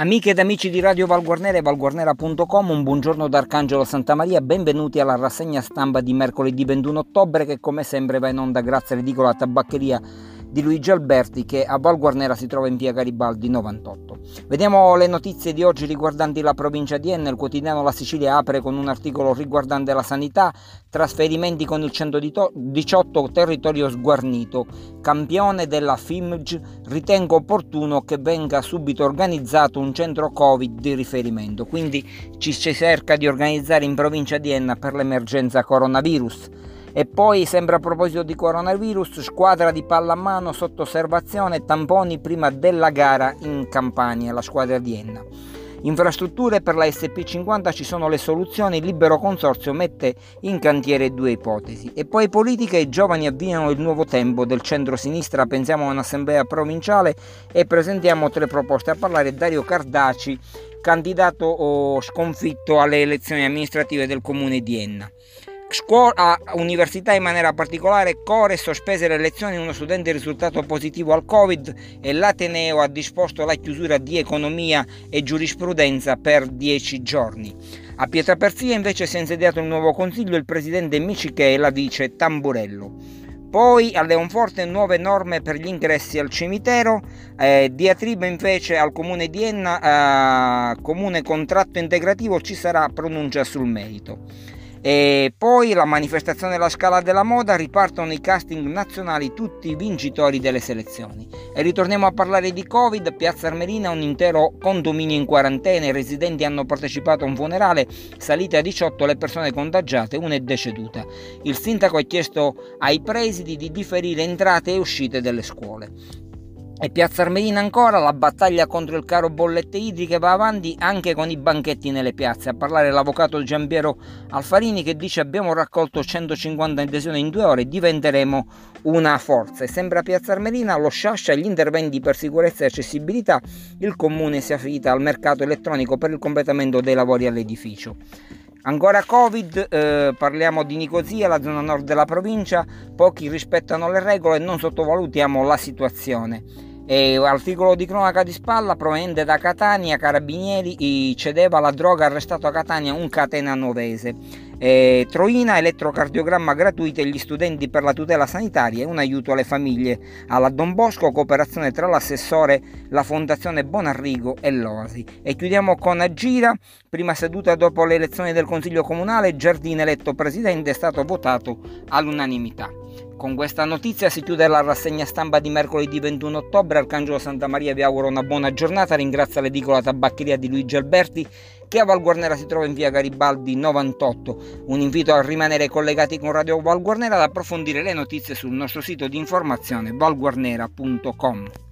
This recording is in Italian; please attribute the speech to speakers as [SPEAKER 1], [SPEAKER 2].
[SPEAKER 1] Amiche ed amici di Radio Valguarnera e valguarnera.com, un buongiorno da Arcangelo Santa Maria, benvenuti alla rassegna stampa di mercoledì 21 ottobre che come sempre va in onda grazie all'edicola tabaccheria di Luigi Alberti che a Val Guarnera si trova in via Garibaldi 98. Vediamo le notizie di oggi riguardanti la provincia di Enna. Il quotidiano La Sicilia apre con un articolo riguardante la sanità, trasferimenti con il 118 territorio sguarnito. Campione della FIMG, ritengo opportuno che venga subito organizzato un centro Covid di riferimento. Quindi ci si cerca di organizzare in provincia di Enna per l'emergenza coronavirus. E poi, sempre a proposito di coronavirus, squadra di pallamano sotto osservazione, tamponi prima della gara in Campania, la squadra di Enna. Infrastrutture per la SP50 ci sono le soluzioni, il libero consorzio mette in cantiere due ipotesi. E poi politica i giovani avviano il nuovo tempo del centro-sinistra, pensiamo a un'assemblea provinciale e presentiamo tre proposte a parlare Dario Cardaci, candidato o sconfitto alle elezioni amministrative del comune di Enna. Scuola, università in maniera particolare, Core sospese le lezioni, uno studente risultato positivo al Covid e l'Ateneo ha disposto la chiusura di economia e giurisprudenza per dieci giorni. A Pietraperzia invece si è insediato il nuovo consiglio, il presidente Miciche e la vice Tamburello. Poi a Leonforte nuove norme per gli ingressi al cimitero, eh, diatriba invece al comune di Enna, eh, comune contratto integrativo ci sarà pronuncia sul merito. E poi la manifestazione della Scala della Moda, ripartono i casting nazionali tutti i vincitori delle selezioni. E ritorniamo a parlare di Covid, Piazza Armerina un intero condominio in quarantena, i residenti hanno partecipato a un funerale, salite a 18 le persone contagiate, una è deceduta. Il sindaco ha chiesto ai presidi di differire entrate e uscite delle scuole. E Piazza Armerina ancora, la battaglia contro il caro bollette idriche va avanti anche con i banchetti nelle piazze. A parlare l'avvocato Giampiero Alfarini che dice abbiamo raccolto 150 adesioni in due ore, diventeremo una forza. E sembra Piazza Armerina lo sciascia gli interventi per sicurezza e accessibilità. Il comune si affida al mercato elettronico per il completamento dei lavori all'edificio. Ancora Covid, eh, parliamo di Nicosia, la zona nord della provincia, pochi rispettano le regole e non sottovalutiamo la situazione. E articolo di cronaca di spalla proveniente da Catania, Carabinieri cedeva la droga arrestato a Catania un catena novese. E Troina, elettrocardiogramma gratuito agli studenti per la tutela sanitaria e un aiuto alle famiglie. Alla Don Bosco, cooperazione tra l'assessore, la Fondazione Bonarrigo e l'Oasi. E chiudiamo con Agira, prima seduta dopo le elezioni del Consiglio Comunale, Giardino eletto presidente è stato votato all'unanimità. Con questa notizia si chiude la rassegna stampa di mercoledì 21 ottobre. Arcangelo Santa Maria vi auguro una buona giornata. Ringrazio l'edicola tabaccheria di Luigi Alberti che a Val Guarnera si trova in via Garibaldi 98. Un invito a rimanere collegati con Radio Val Guarnera ad approfondire le notizie sul nostro sito di informazione valguarnera.com.